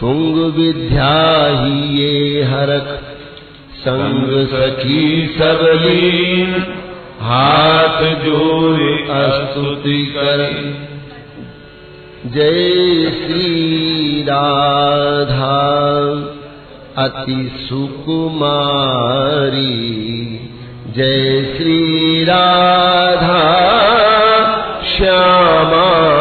तुंग विद्या ही ये हरक संग सखी सबलीन, हाथ जोड़े स्तुति करे। जय श्री राधा, अति सुकुमारी। जय श्री राधा, श्यामा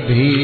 भी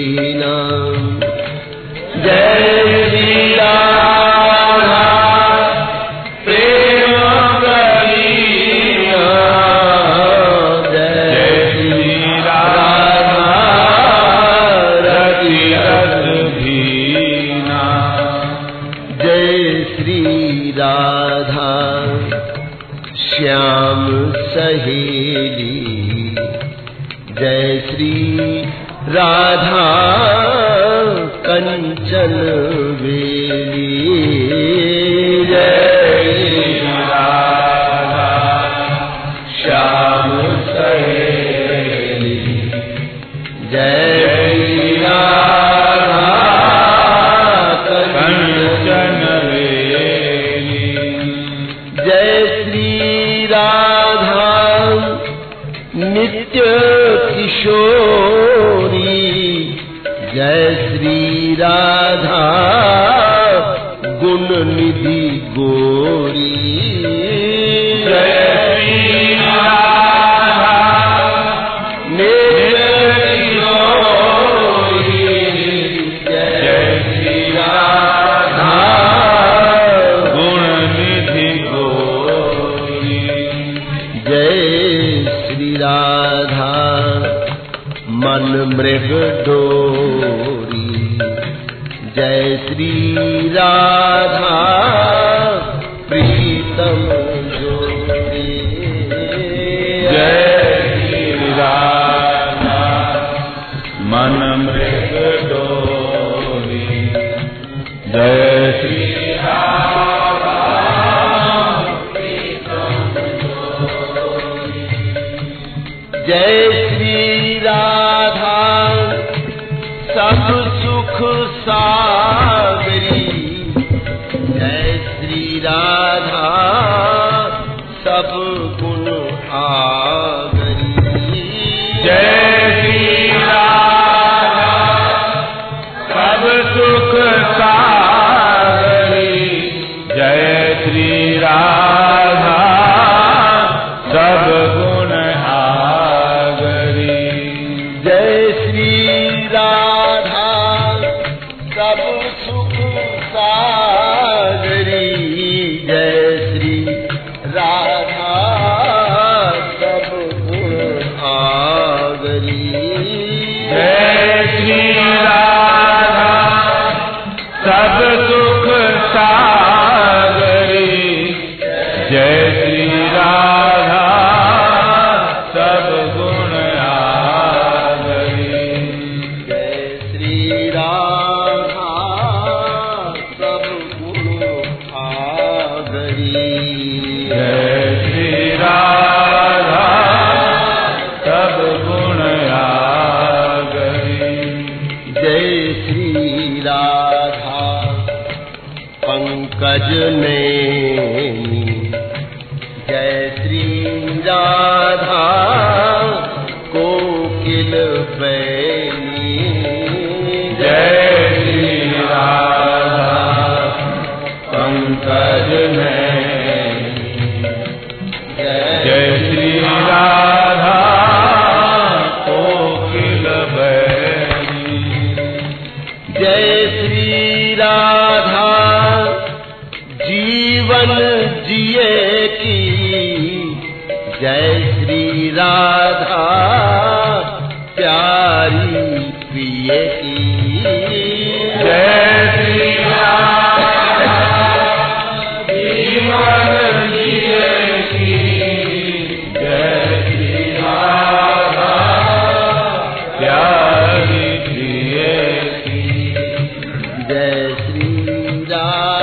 कजने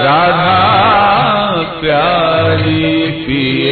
राधा प्यारी प्रिय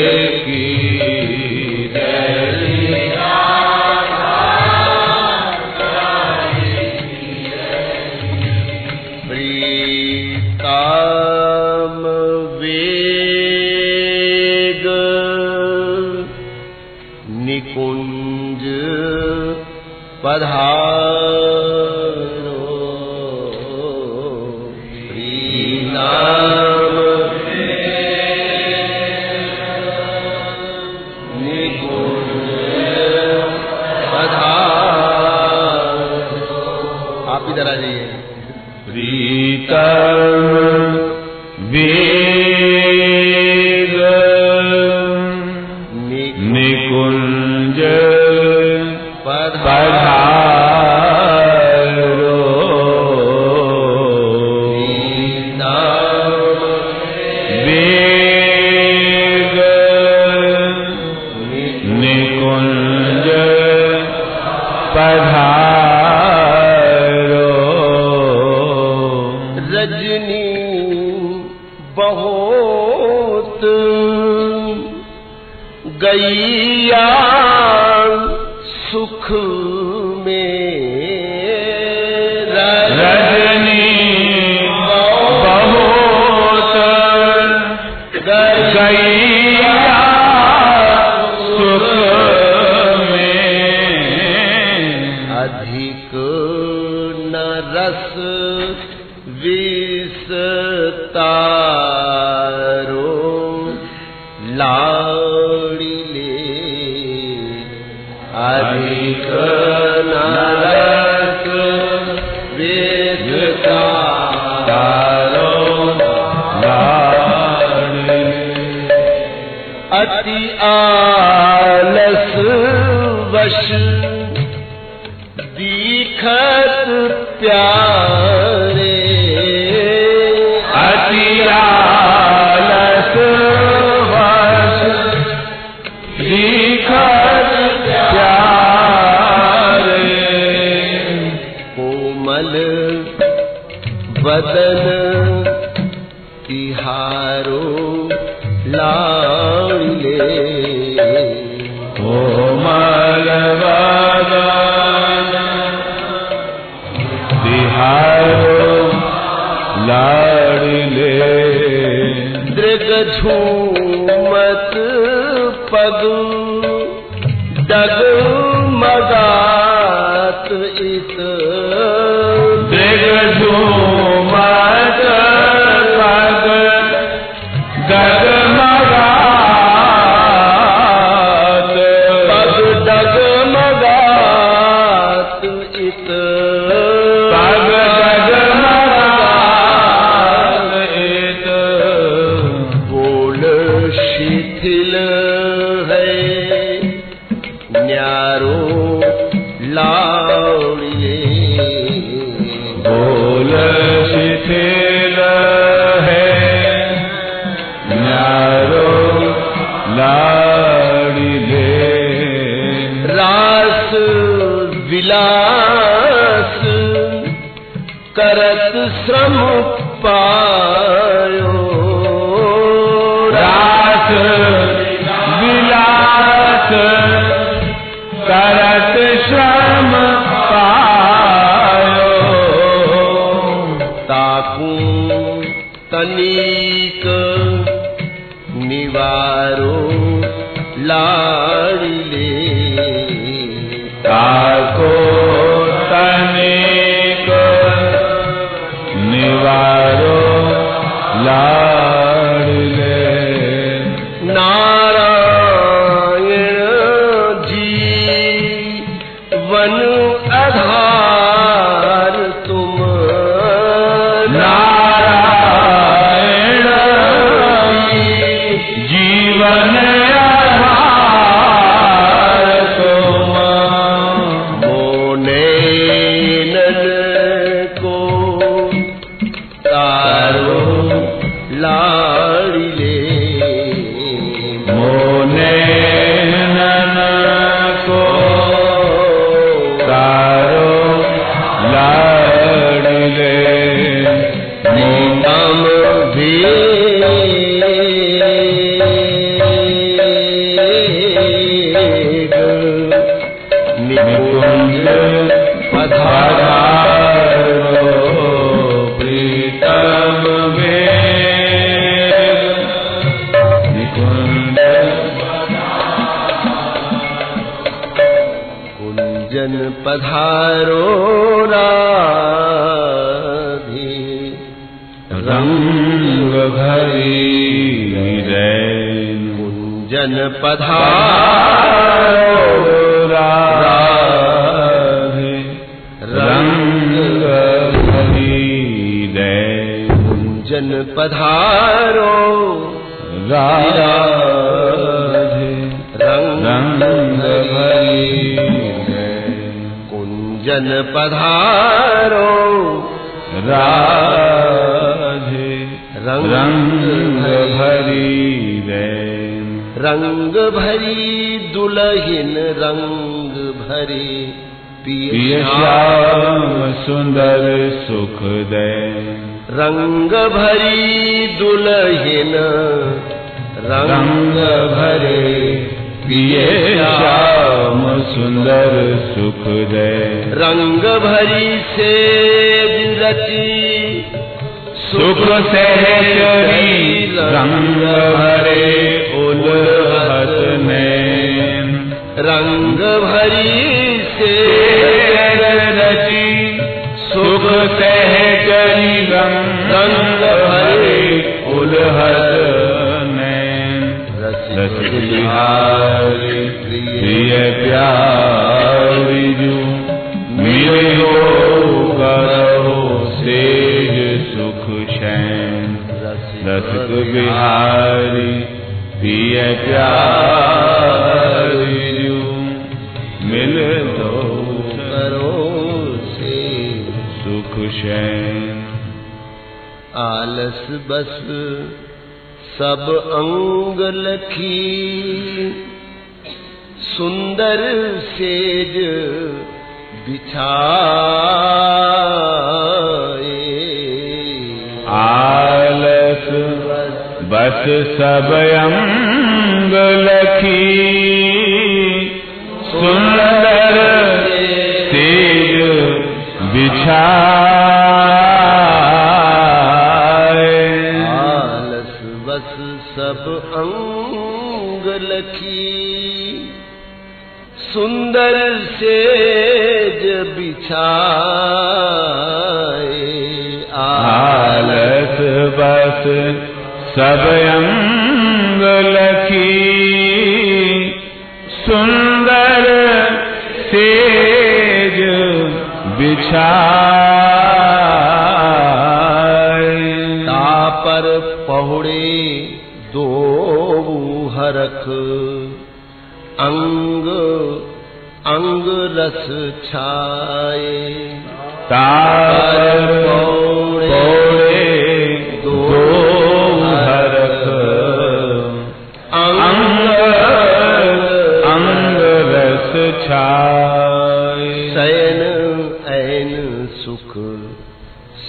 वश दीखत प्यारे Father. la कुंजन पधारो राधे। रंग भरी कुंजन पधारो राधे। रंग भरी कुंजन पधारो राधे रङ्गभरी। कुञ्जन पधारो राधे रङ्ग भरि दुलहि रङ्गर सुखदंग भ दुलहिन रंग रंग भरे पिय श्याम सुंदर सुख दे रंग भरी से रची सुख सहचरी रंग भरे उलहत नैन रंग भरी से रची सुख सहचरी रंग भरे बिहारी प्रिय प्यारी जू मिले हो करो सेज सुख शैन रस बिहारी प्रिय प्यारी जू मिल दो करो से सुख शैन आलस बस सब अंग लखी। सुंदर सेज आलस बस सब अंग लखी सब अंग लखी सुंदर सेज बिछाए तापर पहुड़े दो हरख अंग अंग रस छाए तार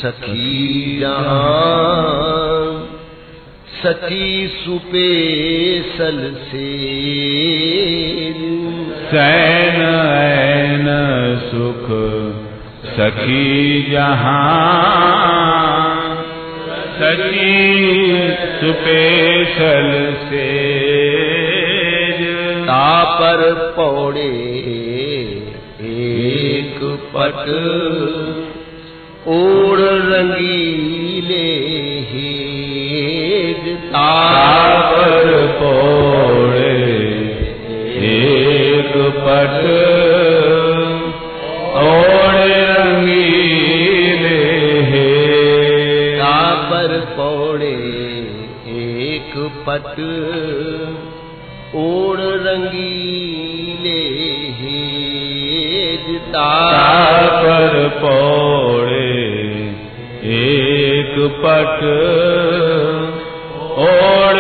सखी जहां सती सुपेसल से सैन ऐन सुख सखी जहां। सची सुपेशल से तापर पौड़े एक पट ओढ़ रंगीले तापर पोड़े एक पट। हे तापर पौड़े एक पट। ओढ़ रंगीले हेज तापर पोड़े பட்டு ஓட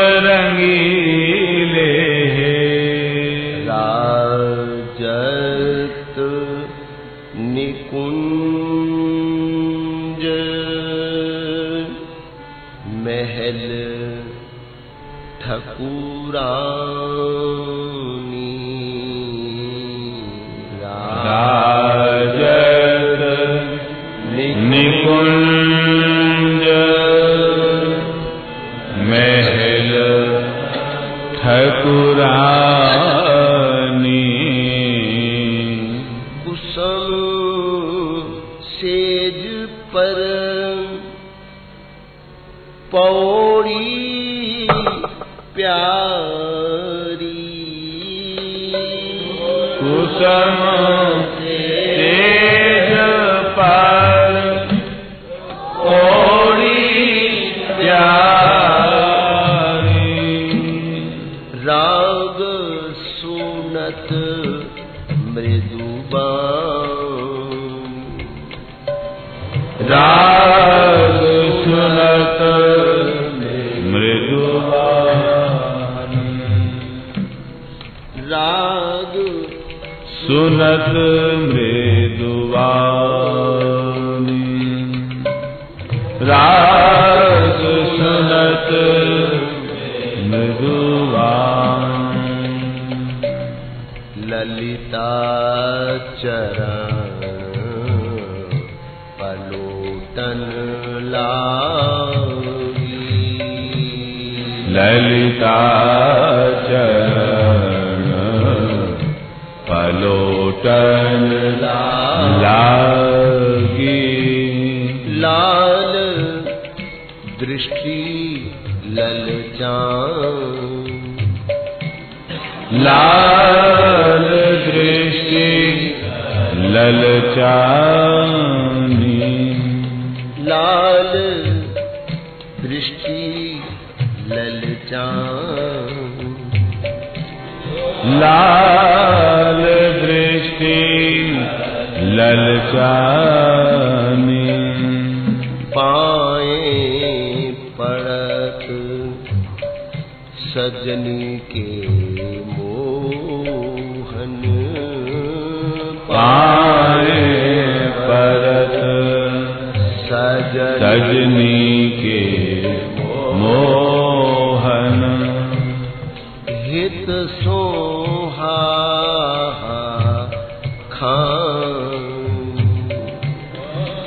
लाल दृष्टि ललचा लाल दृष्टि ललचानी लाल दृष्टि ललचा लाल के मोहन। हित सोहा खान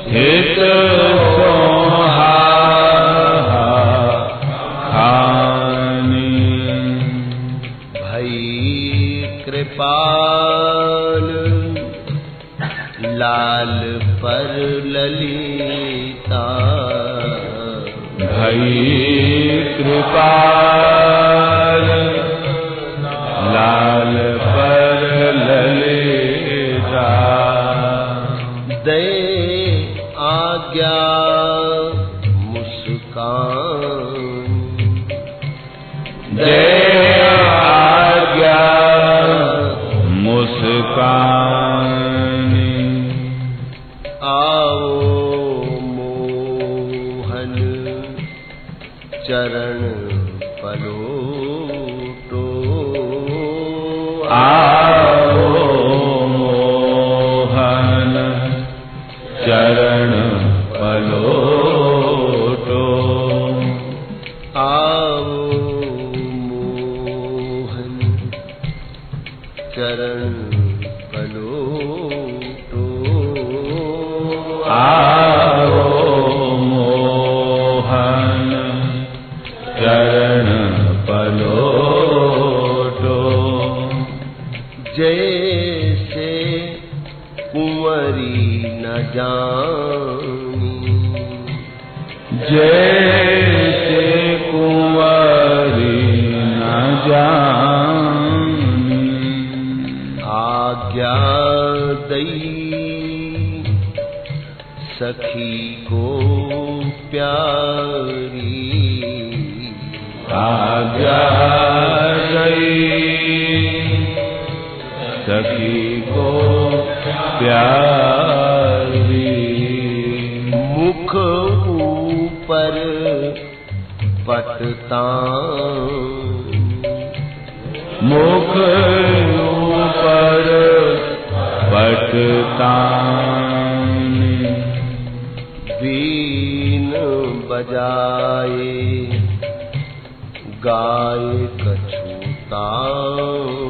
हित सोहा खानी। भई कृपाल लाल पर ललिता कृपा चरण पलोटो आओ सखी को प्यारी मुख ऊपर पटता। मुख ऊपर पटतानी बीन बजाए गाय कछुतानन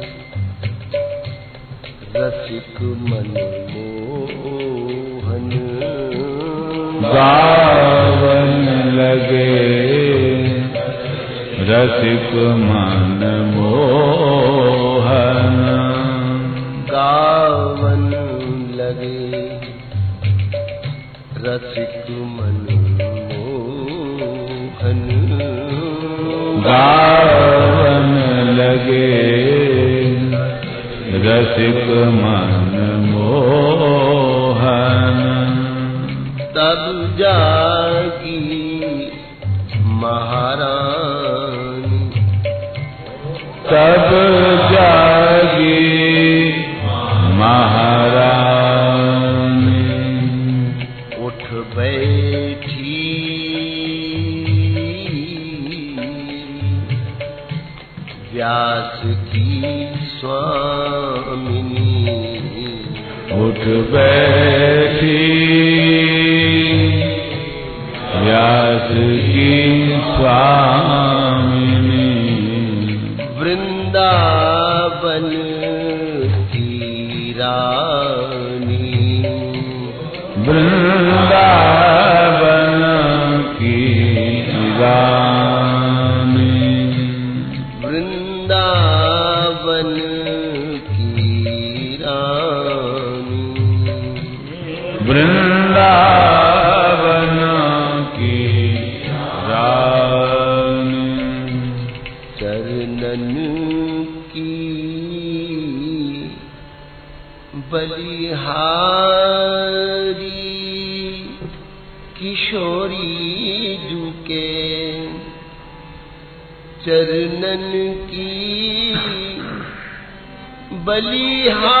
گاون لڳي رسڪ من موهن. گاون لڳي رسڪ من موهن. گاون لڳي رسڪ من موهه जा वृंदावन की रानी। فيها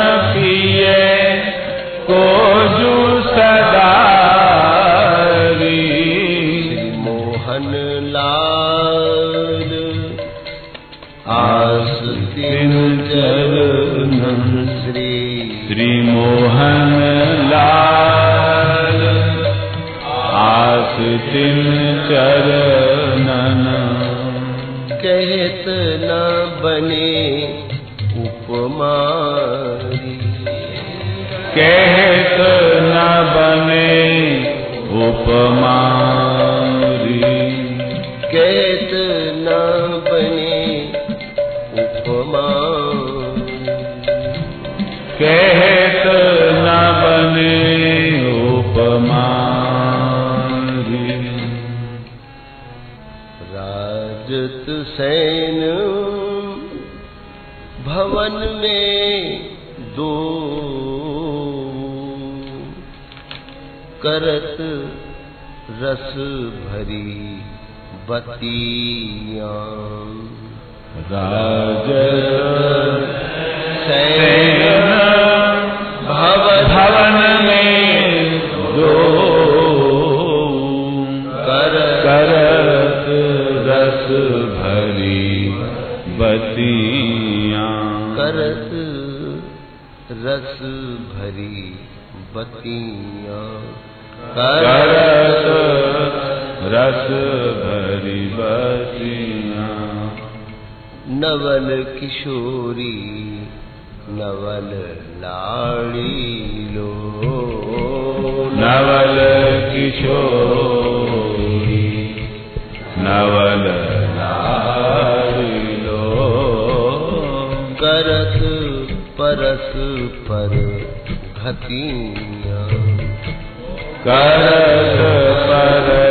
ਤਿਨ ਚਰਨਨ। ਕਹਿਤ ਨਾ ਬਨੇ ਉਪਮਾਰੀ। ਕਹਿਤ ਨਾ ਬਨੇ ਉਪਮਾਰੀ। ਕਹਿਤ ਨਾ ਬਨੇ ਉਪਮਾਰੀ। ਕਹਿ राजत सैन भवन में दो करत रस भरी बतियां राज सैन भवन में बतियां। करत रस भरी बतियां। करत रस भरी बतियां। नवल किशोरी नवल लाड़ी लो। नवल किशोरी पर पर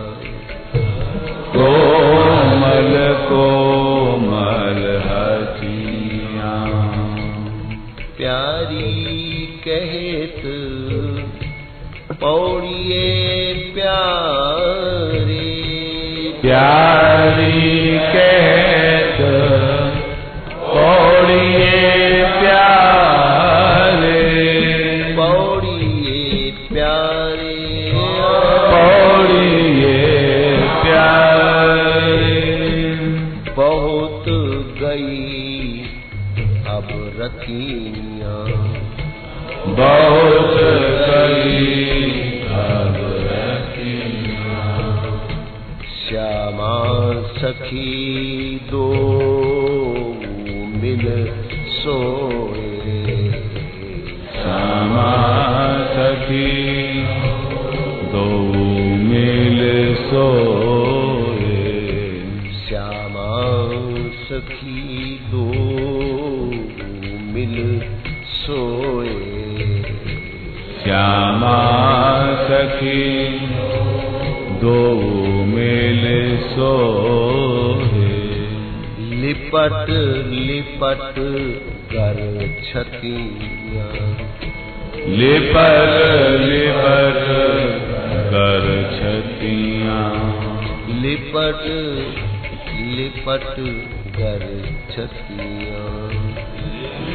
कोमल कोमल हथियां। प्यारी कहत पौड़िए प्यारे। प्यारी लिपट लिपट कर छतियाँ। लिपट लिपट कर छतियाँ। लिपट लिपट कर छतियाँ।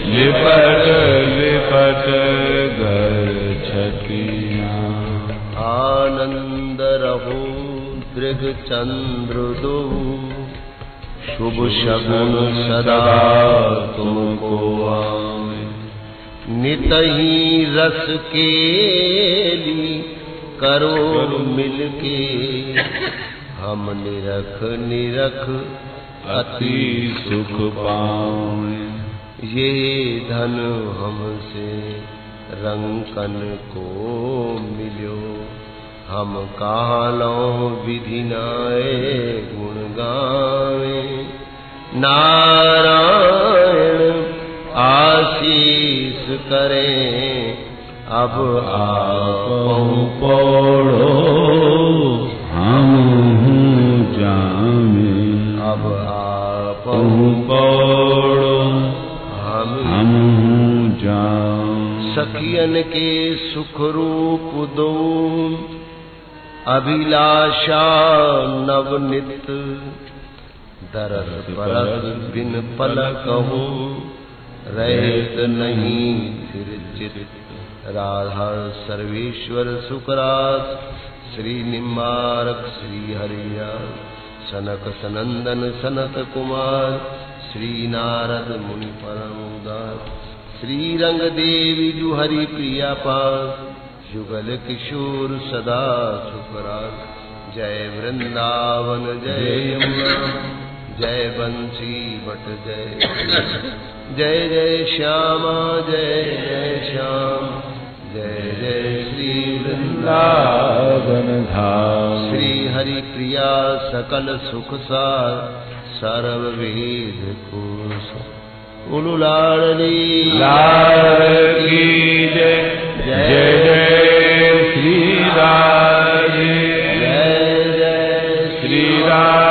लिपट लिपट कर छतियाँ। आनंद रहो दृग चंद्र दो शुभ शगुन सदा तुमको नित ही रस केली करो मिल के हम निरख निरख अति सुख पाए ये धन हमसे रंकन को मिलो। हम कालो विधि नाए गुण गावे। नारायण आशीष करें। अब आप पौड़ो हम जामे। अब आप पौड़ो हम जाम। सखियन के सुख रूप दो। अभिलाषा नवनित दरस परस बिन पलक हूँ, रहत नहीं फिर चित। राधा सर्वेश्वर सुखरास, श्री निम्बारक श्री हरिया। सनक सनंदन सनत कुमार, श्री नारद मुनि परम उदार। श्री रंग देवी जु हरि प्रिया पास युगल किशोर सदा सुखराज जय वृंदावन, जय यमुना। जय बंसी बट जय। जय जय श्यामा जय जय श्याम जय जय श्री वृंदावन धाम। श्री हरि प्रिया सकल सुख सार सर्व वेद कोश उलुलाड़ली लाल की जय। जय जय श्री राधे जय जय श्री राधे